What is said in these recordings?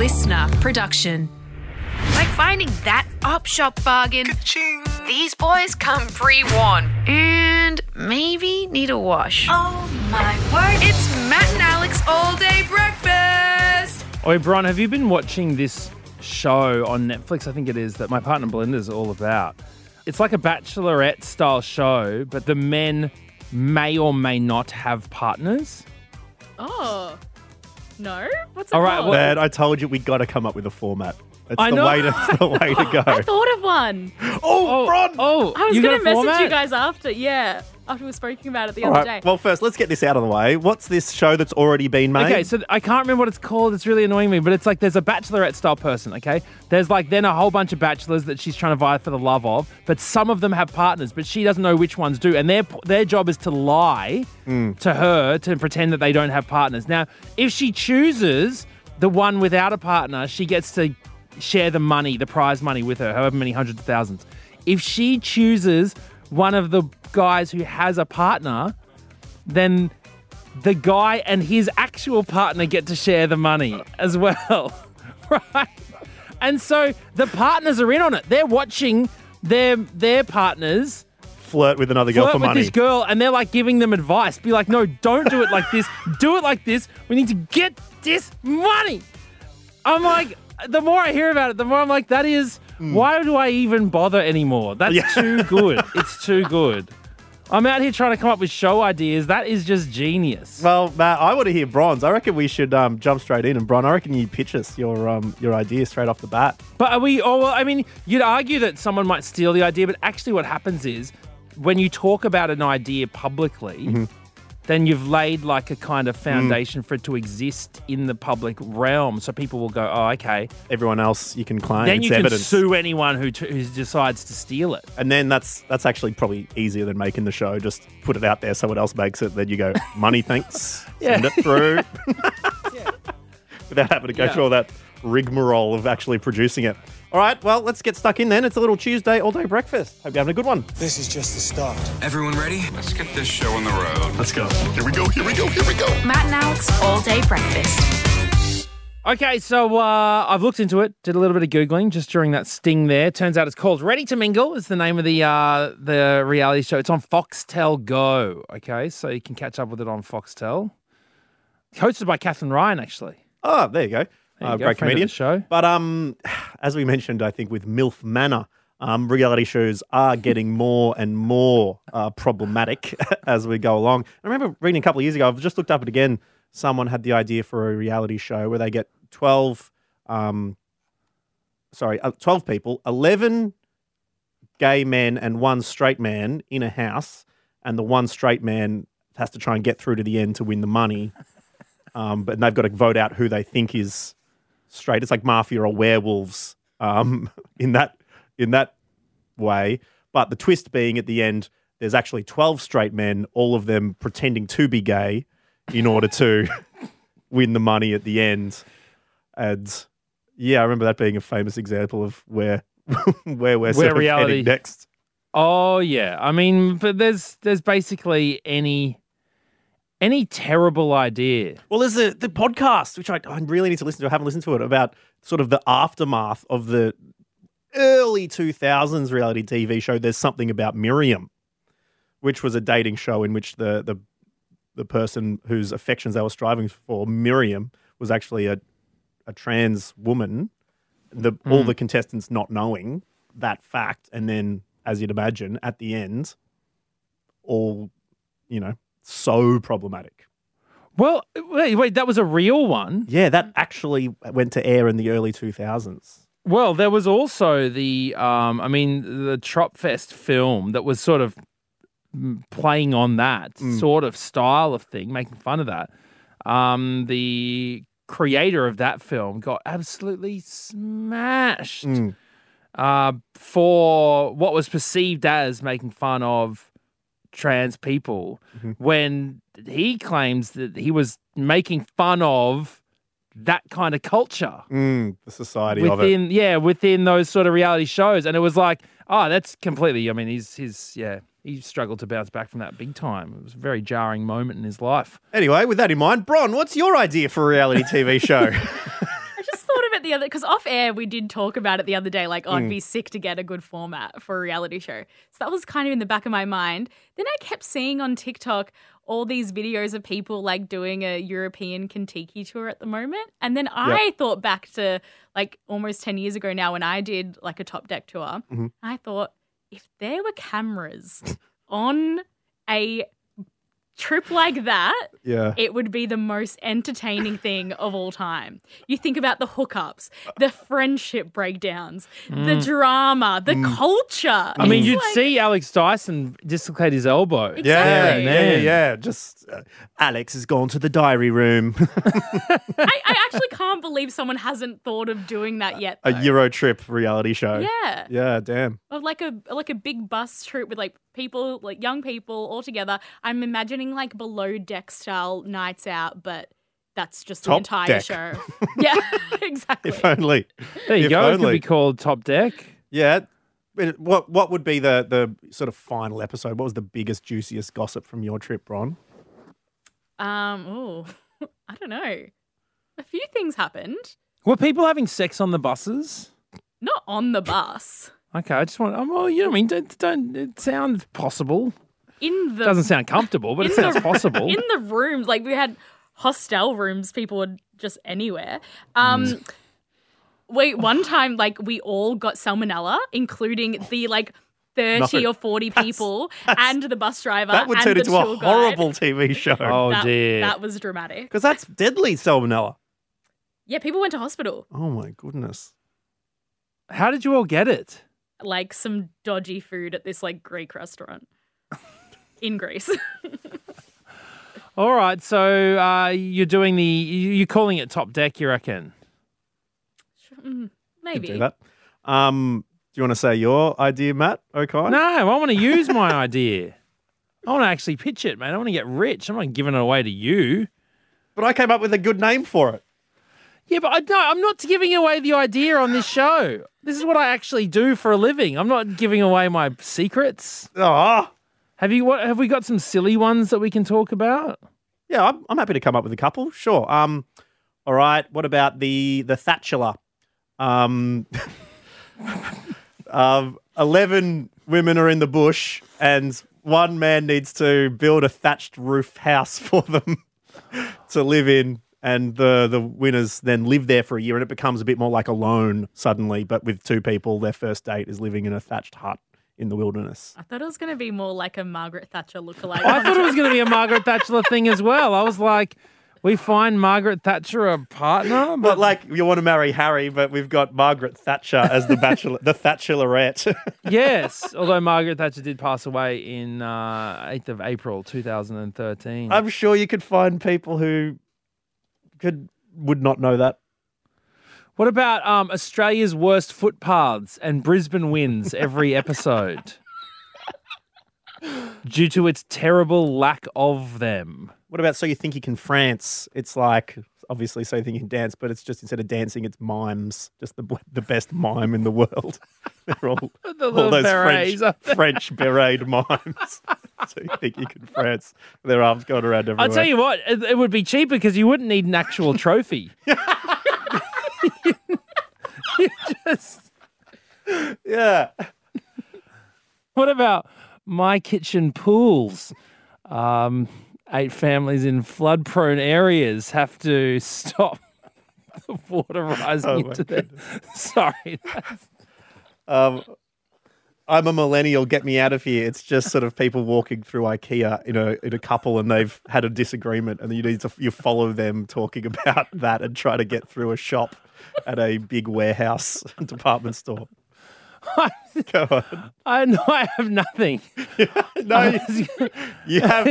listener production. Like finding that op shop bargain. These boys come pre-worn and maybe need a wash. Oh my word. It's Matt and Alex all day breakfast. Oi, Bron, have you been watching this show on Netflix? I think it is that my partner Belinda's all about. It's like a bachelorette style show, but the men may or may not have partners. Oh. No? What's it All right, called? well- Man, I told you we got to come up with a format. It's I the know. way to it's the way to go. I thought of one. Oh, oh, Bron! Oh, I was you going to message format? you guys after. Yeah. After we were speaking about it the All other right. day. Well, first, let's get this out of the way. What's this show that's already been made? Okay, so I can't remember what it's called. It's really annoying me, but it's like there's a bachelorette style person, okay? There's like then a whole bunch of bachelors that she's trying to vie for the love of, but some of them have partners, but she doesn't know which ones do. And their their job is to lie mm. to her to pretend that they don't have partners. Now, if she chooses the one without a partner, she gets to share the money, the prize money with her, however many hundreds of thousands. If she chooses one of the guys who has a partner, then the guy and his actual partner get to share the money as well. right? And so the partners are in on it. They're watching their their partners flirt with another girl flirt for with money. this girl and they're like giving them advice. Be like, no, don't do it like this. Do it like this. We need to get this money. I'm like, the more I hear about it, the more I'm like, that is why do I even bother anymore? That's Yeah. too good. It's too good. I'm out here trying to come up with show ideas. That is just genius. Well, Matt, I want to hear Bronze. I reckon we should um, jump straight in. And Bron, I reckon you pitch us your um, your idea straight off the bat. But are we? Oh, well, I mean, you'd argue that someone might steal the idea, but actually, what happens is when you talk about an idea publicly, Mm-hmm. Then you've laid like a kind Mm. of foundation for it to exist in the public realm, so people will go, "Oh, okay." Everyone else you can claim. then you can evidence. sue anyone who, t- who decides to steal it. And then that's that's actually probably easier than making the show. Just put it out there, someone else makes it. Then you go, money, thanks. Send it through. Without having to go Yeah. through all that rigmarole of actually producing it. All right, well, let's get stuck in then. It's a little Tuesday all day breakfast. Hope you're having a good one. This is just the start. Everyone ready? Let's get this show on the road. Let's go. Here we go, here we go, here we go. Matt and Alex all day breakfast. Okay, so uh, I've looked into it, did a little bit of googling just during that sting there. Turns out it's called Ready to Mingle. Is the name of the uh, the reality show. It's on Foxtel Go. Okay, so you can catch up with it on Foxtel. Hosted by Catherine Ryan, actually. Oh, there you go. Uh, go, great friend of the comedian. show. But um, as we mentioned, I think with MILF Manor, um, reality shows are getting more and more uh, problematic as we go along. I remember reading a couple of years ago, I've just looked up it again. Someone had the idea for a reality show where they get 12, um, sorry, uh, 12 people, 11 gay men and one straight man in a house, and the one straight man has to try and get through to the end to win the money. Um, but they've got to vote out who they think is straight. It's like mafia or werewolves um, in that in that way. But the twist being at the end, there's actually twelve straight men, all of them pretending to be gay, in order to win the money at the end. And yeah, I remember that being a famous example of where where we're of reality- heading next. Oh yeah, I mean, but there's there's basically any any terrible idea. Well, there's a, the podcast, which I, I really need to listen to. I haven't listened to it about sort of the aftermath of the early 2000s reality TV show. There's something about Miriam, which was a dating show in which the the the person whose affections they were striving for, Miriam, was actually a a trans woman. The all hmm. the contestants not knowing that fact, and then, as you'd imagine, at the end, all you know, so problematic. Well, wait, wait, that was a real one. Yeah, that actually went to air in the early 2000s. Well, there was also the, um, I mean, the Tropfest film that was sort of mm, playing on that sort of style of thing, making fun of that. Um, the creator of that film got absolutely smashed uh, for what was perceived as making fun of trans people when he claims that he was making fun of that kind of culture Mm, the society of it. within yeah within those sort of reality shows and it was like oh that's completely i mean he's he's yeah he struggled to bounce back from that big time it was a very jarring moment in his life Anyway, with that in mind, Bron, what's your idea for a reality TV show? I just thought of the other because off air we did talk about it the other day. Like, oh, I'd Mm. be sick to get a good format for a reality show. So that was kind of in the back of my mind. Then I kept seeing on TikTok all these videos of people like doing a European Contiki tour at the moment, and then I thought back to like almost ten years ago now when I did like a top deck tour. Mm-hmm. I thought if there were cameras on a trip like that, Yeah. it would be the most entertaining thing of all time. You think about the hookups, the friendship breakdowns, the drama, the culture. Mm. I mean, It's you'd like- see Alex Dyson dislocate his elbow. Yeah, Exactly. yeah, yeah, Man. yeah. Just uh, Alex has gone to the diary room. I, I actually can't believe someone hasn't thought of doing that yet. a. Euro trip reality show. Yeah. Yeah, damn. Of like a like a big bus trip with like people like young people all together. I'm imagining like below deck style nights out, but that's just the entire deck. show. Yeah, exactly. If only. There you If go. It could only. be called Top Deck. Yeah. What what would be the the sort of final episode? What was the biggest, juiciest gossip from your trip, Ron? Um, oh, I don't know. A few things happened. Were people having sex on the buses? Not on the bus. Okay, I just want. Oh, well, you know what I mean? Don't, don't it sounds possible? In the Doesn't sound comfortable, but it sounds the- possible. in the rooms. Like we had hostel rooms. People were just anywhere. Um, Mm. wait, one time like we all got salmonella, including the like. 30 No, or 40 people and the bus driver That would turn into a guide. horrible TV show. oh that, dear. that was dramatic Because that's deadly salmonella. yeah people went to hospital Oh my goodness. How did you all get it? like some dodgy food at this like greek restaurant in greece All right, so uh, you're doing the. you- You're calling it Top Deck, you reckon? Could maybe do that. Um, do you want to say your idea, Matt Okine? No, I want to use my idea. I want to actually pitch it, man. I want to get rich. I'm not giving it away to you. But I came up with a good name for it. Yeah, but I no, I'm not giving away the idea on this show. This is what I actually do for a living. I'm not giving away my secrets. Oh, Have you? What have we got? Some silly ones that we can talk about? yeah, I'm, I'm happy to come up with a couple. Sure. Um, all right. What about the the Thatchula? Um, um, eleven women are in the bush, and one man needs to build a thatched roof house for them to live in. And the the winners then live there for a year, and it becomes a bit more like a loan suddenly. But with two people, their first date is living in a thatched hut in the wilderness. i thought it was going to be more like a margaret thatcher lookalike I thought it was going to be a Margaret Thatcher thing as well. I was like, we find Margaret Thatcher a partner, But but like you want to marry Harry, but we've got Margaret Thatcher as the bachelor, the Thatcherlorette. yes. Although Margaret Thatcher did pass away in uh, 8th of April 2013. I'm sure you could find people who could would not know that. What about um, Australia's worst footpaths and Brisbane wins every episode due to its terrible lack of them? What about so you think you can France? It's like obviously so you think you can dance, but it's just instead of dancing, it's mimes. Just the the best mime in the world. They're all, The all those berets French French beret mimes. so you think you can France? Their arms going around everywhere. I'll tell you what, it, it would be cheaper because you wouldn't need an actual trophy. You just- yeah. what about my kitchen pools? Um, eight families in flood prone areas have to stop the water rising Oh into their. Sorry. Um, I'm a millennial. Get me out of here. It's just sort of people walking through IKEA in a in a couple, and they've had a disagreement, and you need to you follow them talking about that and try to get through a shop at a big warehouse department store. Go on. I know I have nothing. No, you, you have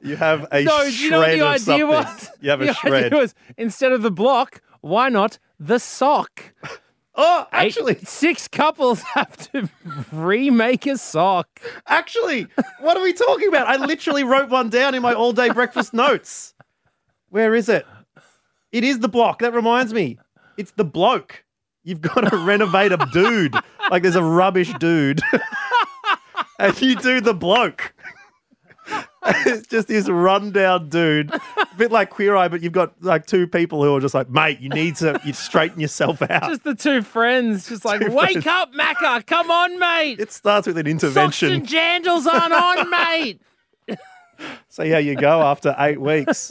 you have a no, do you know what the of idea something. was? You have a the shred. Idea was, instead of the block, why not the sock? oh, Eight- actually, six couples have to remake a sock. Actually, what are we talking about? I literally wrote one down in my all day breakfast notes. Where is it? It is the block. That reminds me. It's the bloke. You've got to renovate a dude. Like there's a rubbish dude. and you do the bloke. it's just this rundown dude, a bit like Queer Eye, but you've got like two people who are just like, mate, you need to you straighten yourself out. Just the two friends, just like, Two wake friends. up, Macca, come on, mate. it starts with an intervention. Socks and jandals aren't on, mate. See how you go after eight weeks.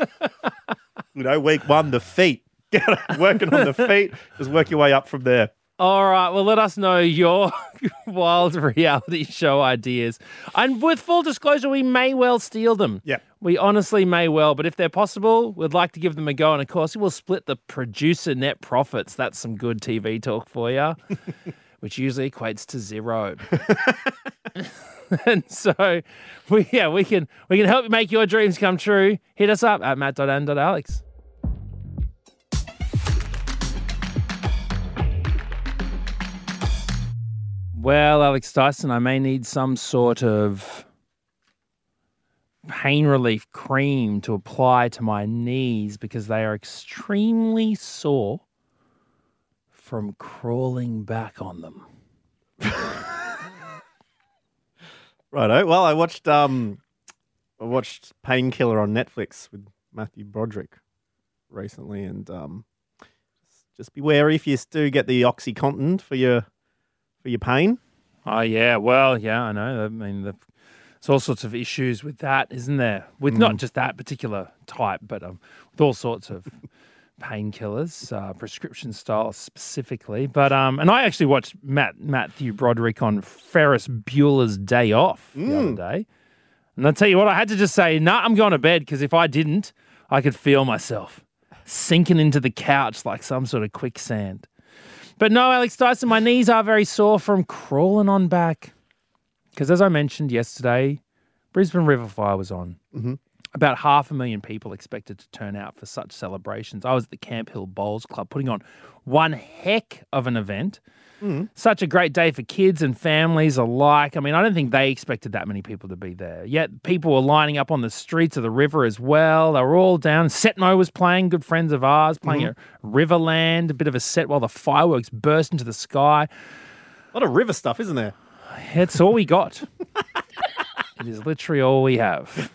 you know, week one, the feet. Get working on the feet. Just work your way up from there. All right, well, let us know your wild reality show ideas. And with full disclosure, we may well steal them. Yeah. We honestly may well, but if they're possible, we'd like to give them a go. And of course, we'll split the producer net profits. That's some good TV talk for you, which usually equates to zero. and so, we, yeah, we can we can help you make your dreams come true. Hit us up at matt.and.alex. Well, Alex Dyson, I may need some sort of pain relief cream to apply to my knees because they are extremely sore from crawling back on them. Righto. Well, I watched um, I watched Painkiller on Netflix with Matthew Broderick recently, and um, just be wary if you do get the OxyContin for your for your pain. Oh yeah, well, yeah, I know. I mean, the, there's all sorts of issues with that, isn't there? With not just that particular type, but um, with all sorts of painkillers, uh, prescription style specifically. But um, and I actually watched Matt Matthew Broderick on Ferris Bueller's Day Off the other day, and I'll tell you what, I had to just say, nah, I'm going to bed because if I didn't, I could feel myself sinking into the couch like some sort of quicksand. But no, Alex Dyson, my knees are very sore from crawling on back. Because as I mentioned yesterday, Brisbane River Fire was on. Mm-hmm. About half a million people expected to turn out for such celebrations. I was at the Camp Hill Bowls Club putting on one heck of an event. Such a great day for kids and families alike. I mean, I don't think they expected that many people to be there. Yet people were lining up on the streets of the river as well. They were all down. Setno was playing, good friends of ours, playing at Riverland, a bit of a set while the fireworks burst into the sky. A lot of river stuff, isn't there? It's all we got. it is literally all we have.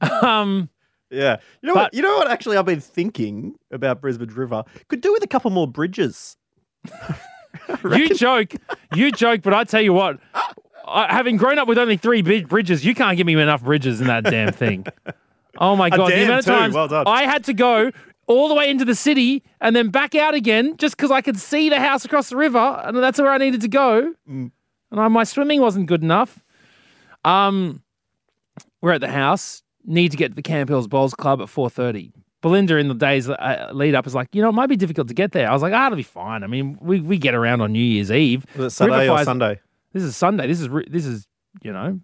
Um, Yeah. You know But- what? You know what? Actually, I've been thinking about Brisbane River. Could do with a couple more bridges. you joke, you joke, but I tell you what, I, having grown up with only three big bridges, you can't give me enough bridges in that damn thing. Oh my god, the amount of too. times Well done. I had to go all the way into the city and then back out again just because I could see the house across the river, and that's where I needed to go. Mm. And I, my swimming wasn't good enough. Um, we're at the house. Need to get to the Camp Hills Bowls Club at four thirty. Belinda, in the days uh, lead up, is like, you know, it might be difficult to get there. I was like, ah, it'll be fine. I mean, we, we get around on New Year's Eve. Was it Saturday River or Sunday? This is Sunday. This is this is you know,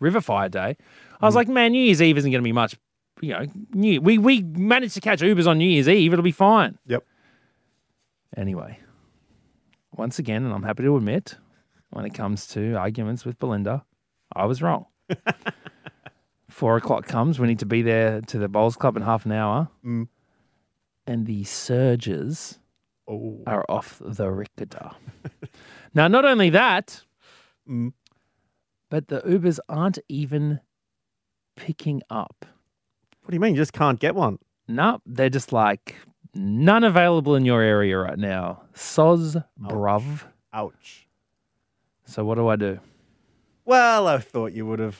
River Fire Day. I Mm. was like, man, New Year's Eve isn't going to be much. You know, New we we managed to catch Ubers on New Year's Eve. It'll be fine. Yep. Anyway, once again, and I'm happy to admit, when it comes to arguments with Belinda, I was wrong. Four o'clock comes. We need to be there to the bowls club in half an hour, Mm. and the surges Oh. are off the rickety. now, not only that, Mm. but the Ubers aren't even picking up. What do you mean? You just can't get one? No, they're just like none available in your area right now. Soz bruv. Ouch. So what do I do? Well, I thought you would have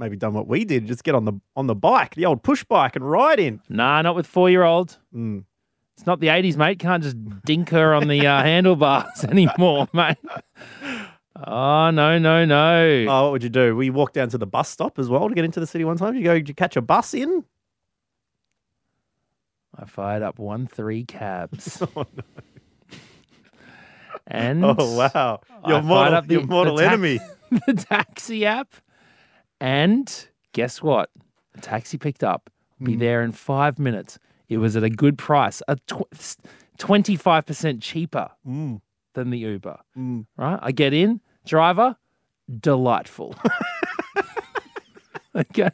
maybe done what we did. Just get on the on the bike, the old push bike, and ride in. Nah, not with four year old. Mm. It's not the 80s, mate. Can't just dink her on the uh, handlebars anymore, mate. Oh, no, no, no. Oh, what would you do? We walked down to the bus stop as well to get into the city one time. You go, did you catch a bus in? I fired up one three cabs. And Oh wow, your I fired mortal, up the- your mortal the tax- enemy. the taxi app. And guess what? The taxi picked up. Be Hmm. there in five minutes. It was at a good price, a 25% cheaper Mm. than the Uber. Mm. Right? I get in, driver, delightful. okay.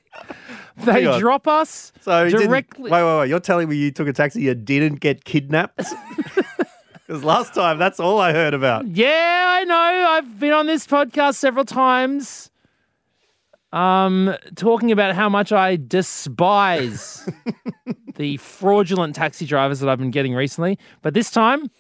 They drop us So directly. Wait, wait, wait! You're telling me you took a taxi, you didn't get kidnapped? Because last time, that's all I heard about. Yeah, I know. I've been on this podcast several times. Um, talking about how much I despise the fraudulent taxi drivers that I've been getting recently. But this time,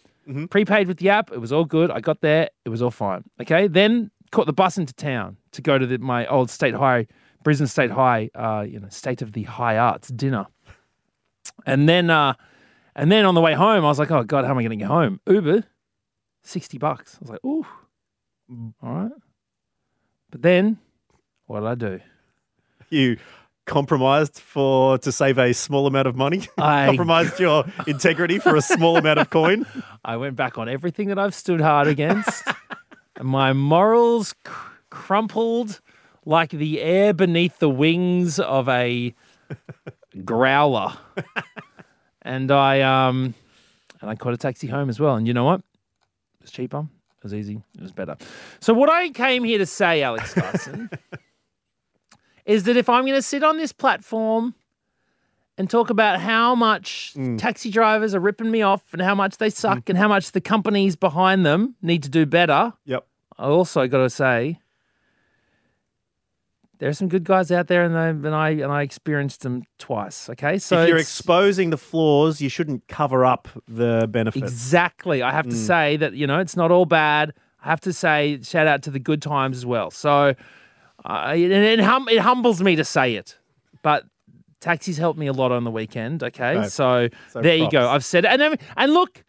prepaid with the app, it was all good. I got there, it was all fine. Okay, then caught the bus into town to go to the, my old state high, Brisbane State High, uh, you know, state of the high arts dinner, and then, uh, and then on the way home, I was like, oh god, how am I going to get home? Uber, sixty bucks. I was like, ooh, all right. But then, what did I do? You compromised for to save a small amount of money. I- compromised your integrity for a small amount of coin. I went back on everything that I've stood hard against. my morals cr- crumpled like the air beneath the wings of a growler. and I um and I caught a taxi home as well. And you know what? It was cheaper. It was easy. It was better. So what I came here to say, Alex Dyson, is that if I'm going to sit on this platform and talk about how much mm. taxi drivers are ripping me off and how much they mm. suck and how much the companies behind them need to do better. Yep. I also got to say there are some good guys out there, and I and I and I experienced them twice. Okay, so if you're exposing the flaws, you shouldn't cover up the benefits. Exactly. I have to mm. say that, you know, it's not all bad. I have to say, shout out to the good times as well. So uh, it, it, hum, it humbles me to say it, but taxis helped me a lot on the weekend. Okay. Okay. So, So there you go. I've said it. And, then- and look,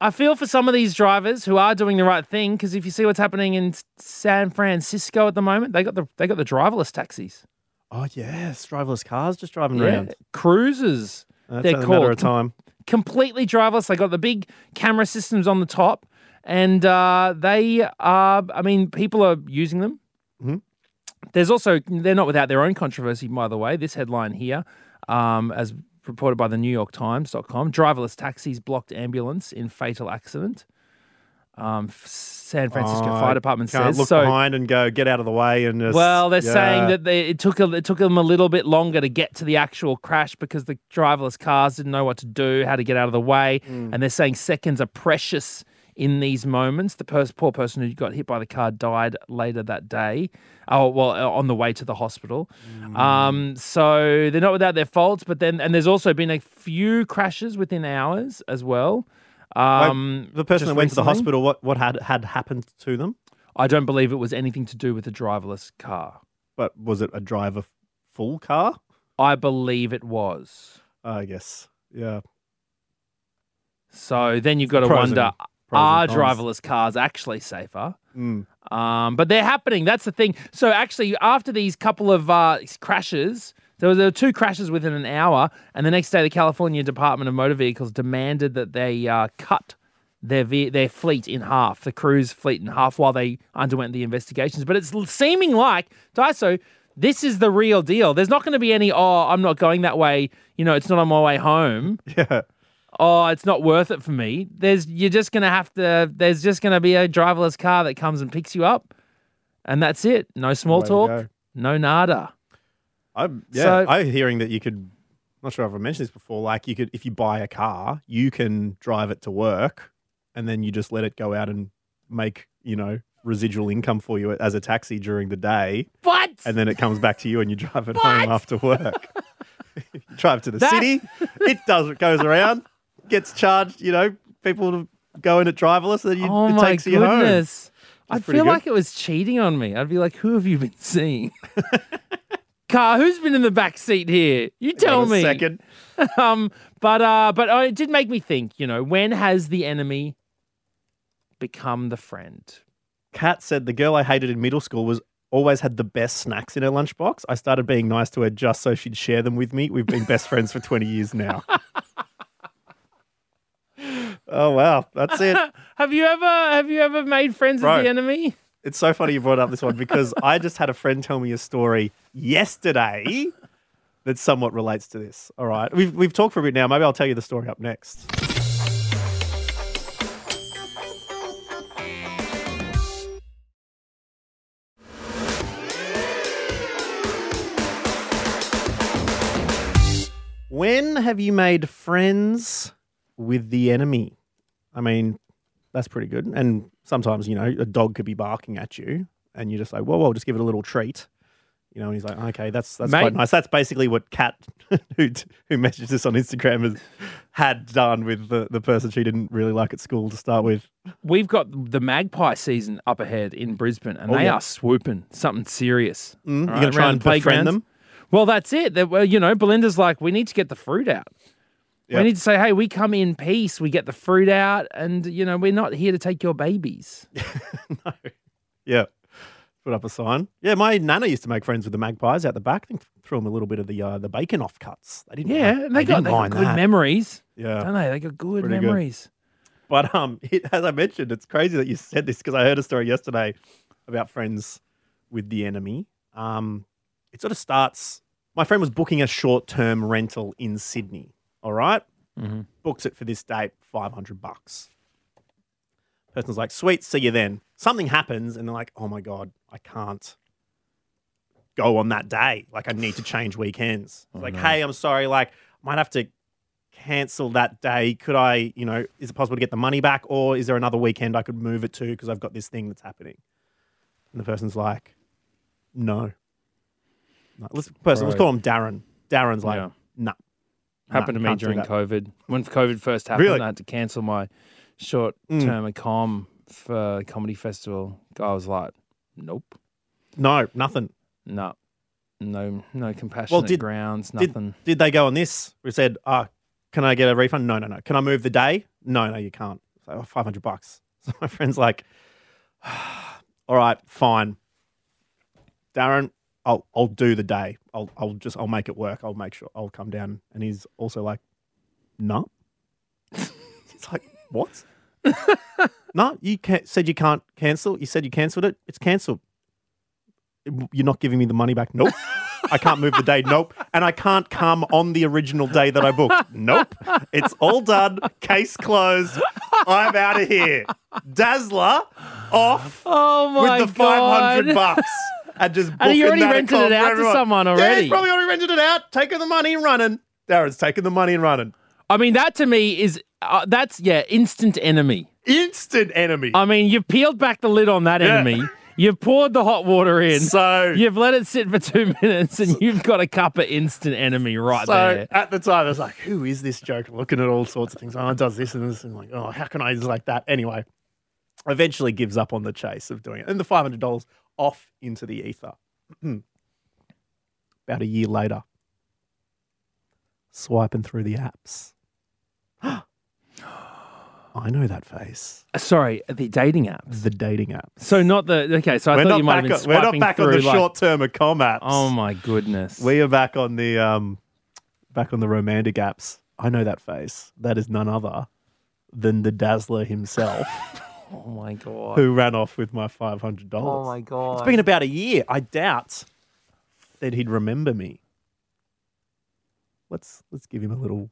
I feel for some of these drivers who are doing the right thing because if you see what's happening in San Francisco at the moment, they got the they got the driverless taxis. Oh yes, driverless cars just driving Yeah. around. Cruisers. That's they're a matter of time. completely driverless. They got the big camera systems on the top, and uh, they are. I mean, people are using them. Mhm. There's also they're not without their own controversy, by the way. This headline here, um, as reported by the New York Times.com, driverless taxis blocked ambulance in fatal accident. Um, San Francisco Oh, Fire Department Can't says look so. behind and go get out of the way and just, Well, they're saying that they, it took a, it took them a little bit longer to get to the actual crash because the driverless cars didn't know what to do, how to get out of the way, Mm. and they're saying seconds are precious in these moments. The pers- poor person who got hit by the car died later that day. Oh well, uh, on the way to the hospital. Mm. Um, so they're not without their faults, but then and there's also been a few crashes within hours as well. Um, the person that went to the hospital, what what had had happened to them? I don't believe it was anything to do with the driverless car. But was it a driver full car? I believe it was. I guess. Yeah. So then you've got to Pros wonder are driverless cars actually safer? Mm. Um, but they're happening. That's the thing. So actually, after these couple of uh, crashes, there were, there were two crashes within an hour, and the next day, the California Department of Motor Vehicles demanded that they uh, cut their ve- their fleet in half, the cruise fleet in half, while they underwent the investigations. But it's seeming like Dyso. This is the real deal. There's not going to be any, oh, I'm not going that way. You know, it's not on my way home Yeah. Oh, it's not worth it for me. There's you're just gonna have to. There's just gonna be a driverless car that comes and picks you up, and that's it. No small talk, no nada. I'm yeah. So- I'm hearing that you could. Not sure if I mentioned this before. Like you could, if you buy a car, you can drive it to work, and then you just let it go out and make you know residual income for you as a taxi during the day, What? and then it comes back to you and you drive it home after work. you drive to the That- city. It does. It goes around, gets charged. You know, people go in at driverless, and then you, oh it takes you home. goodness! I feel good. like it was cheating on me. I'd be like, who have you been seeing? Car, who's been in the back seat here? You tell me. second. um, but uh, but uh, it did make me think. You know, when has the enemy become the friend? Kat said the girl I hated in middle school was always had the best snacks in her lunchbox. I started being nice to her just so she'd share them with me. We've been best friends for 20 years now. oh wow, that's it. Have you ever have you ever made friends Bro. with the enemy? It's so funny you brought up this one because I just had a friend tell me a story yesterday that somewhat relates to this. All right. We've we've talked for a bit now. Maybe I'll tell you the story up next. When have you made friends with the enemy? I mean, that's pretty good. And sometimes, you know, a dog could be barking at you and you just like, whoa, whoa, just give it a little treat. You know, and he's like, okay, that's that's Mate- quite nice. That's basically what Kat, who who messaged us on Instagram, has had done with the, the person she didn't really like at school to start with. We've got the magpie season up ahead in Brisbane, and Oh, they yeah. are swooping something serious. Mm, All you're gonna try around and the befriend playgrounds. them. Well, that's it. That- well, you know, Belinda's like, we need to get the fruit out. Yep. We need to say, hey, we come in peace. We get the fruit out, and you know, we're not here to take your babies. no. Yeah. Put up a sign. Yeah, my nana used to make friends with the magpies out the back. I think threw them a little bit of the uh, the bacon offcuts. They didn't. Yeah, mind- and they, got, didn't they got good that. memories, Yeah. don't they? They got good Pretty good. But um, it, as I mentioned, it's crazy that you said this because I heard a story yesterday about friends with the enemy. Um, it sort of starts. My friend was booking a short-term rental in Sydney. All right? Mhm. books it for this date, five hundred bucks. Person's like, "Sweet, see you then." Something happens, and they're like, "Oh my god, I can't go on that day. Like, I need to change weekends." It's like, "Hey, I'm sorry. Like, I might have to cancel that day. Could I, you know, is it possible to get the money back, or is there another weekend I could move it to because I've got this thing that's happening?" And the person's like, "No." no. Let's person, let's call him Darren. Darren's like, Yeah. "No." Happened to me during. COVID. When COVID first happened, Really? I had to cancel my short Mm. term com for a comedy festival. I was like, "Nope, No, nothing. no, no, no compassionate did- grounds, Did, nothing." did they go on this? We said, ah, can I get a refund? No, no, no. Can I move the day? No, no, you can't. So, oh, 500 bucks. So my friend's like, all right, fine. Darren, I'll, I'll do the day. I'll, I'll just, I'll make it work. I'll make sure I'll come down. And he's also like, no. it's like, what? no, you can't, said you can't cancel. You said you cancelled it. It's cancelled. You're not giving me the money back. Nope. I can't move the day. Nope. And I can't come on the original day that I booked. Nope. It's all done. Case closed. I'm out of here. Dazzler off Oh my with the 500 God. bucks. And just And he already rented it out to someone Yeah, already. he's probably already rented it out, taking the money and running. Darren's taking the money and running. I mean, that to me is uh, that's yeah, instant enemy. Instant enemy. I mean, you've peeled back the lid on that Yeah. enemy. You've poured the hot water in. so, You've let it sit for two minutes, and you've got a cup of instant enemy right so there. at the time, I was like, who is this joke? Looking at all sorts of things. Oh, it does this and this. And like, oh, how can I just like that? Anyway, eventually gives up on the chase of doing it. And the $500 off into the ether. About a year later, swiping through the apps. I know that face. Uh, Sorry, the dating apps. The dating apps. So not the okay. So I we're thought not you might back, have been on, we're swiping not back on through the like, short term of com apps. Oh my goodness. We are back on the um, back on the romantic apps. I know that face. That is none other than the Dazzler himself, oh my god. who ran off with my five hundred dollars. Oh my god. It's been about a year. I doubt that he'd remember me. Let's let's give him a little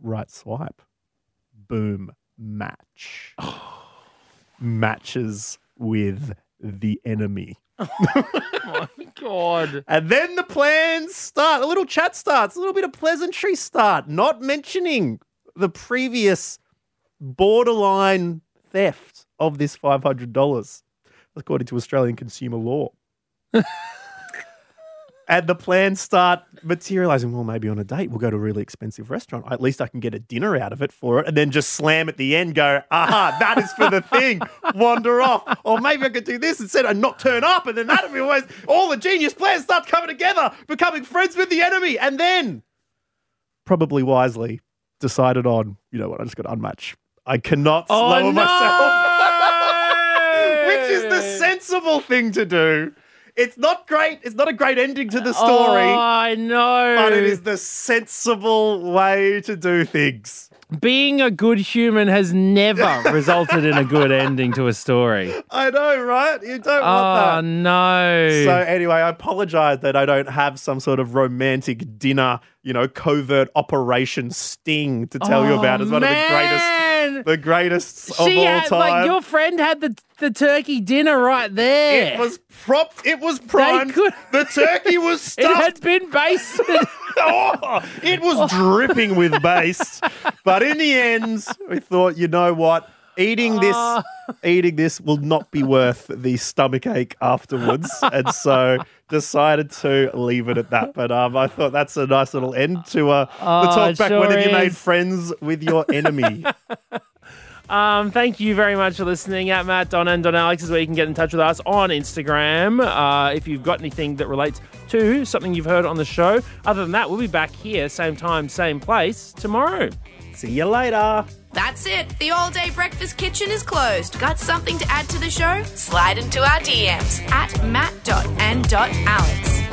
right swipe. Boom, match. Matches with the enemy. Oh my god. And then the plans start. A little chat starts. A little bit of pleasantry start. Not mentioning the previous borderline theft of this $500, according to Australian consumer law. and the plans start materializing. Well, maybe on a date, we'll go to a really expensive restaurant. At least I can get a dinner out of it for it. And then just slam at the end, go, aha, that is for the thing. Wander off. Or maybe I could do this instead and not turn up. And then that'll be always all the genius plans start coming together, becoming friends with the enemy. And then, probably wisely, decided on, you know what, I just got to unmatch. I cannot Oh slow no! myself. Which is the sensible thing to do. It's not great. It's not a great ending to the story, Oh, I know. but it is the sensible way to do things. Being a good human has never resulted in a good ending to a story. I know, right? You don't Oh want that. no. So anyway, I apologize that I don't have some sort of romantic dinner, you know, covert operation sting to tell you oh, about as one of the greatest man. the greatest of all had, time. like your friend had the the turkey dinner right there. It was propped. It was primed. could- The turkey was stuffed. It had been basted. oh, it was dripping with baste. But in the end, we thought, you know what? eating this Ah. eating this will not be worth the stomach ache afterwards and so decided to leave it at that but um, i thought that's a nice little end to uh, the Oh, talk back sure when have you made friends with your enemy Um, thank you very much for listening. At Matt, Don, and Don Alex is where you can get in touch with us on Instagram. Uh, if you've got anything that relates to something you've heard on the show. Other than that, we'll be back here, same time, same place tomorrow. see you later That's it. The all day breakfast kitchen is closed. Got something to add to the show? Slide into our DMs at matt.and.alex.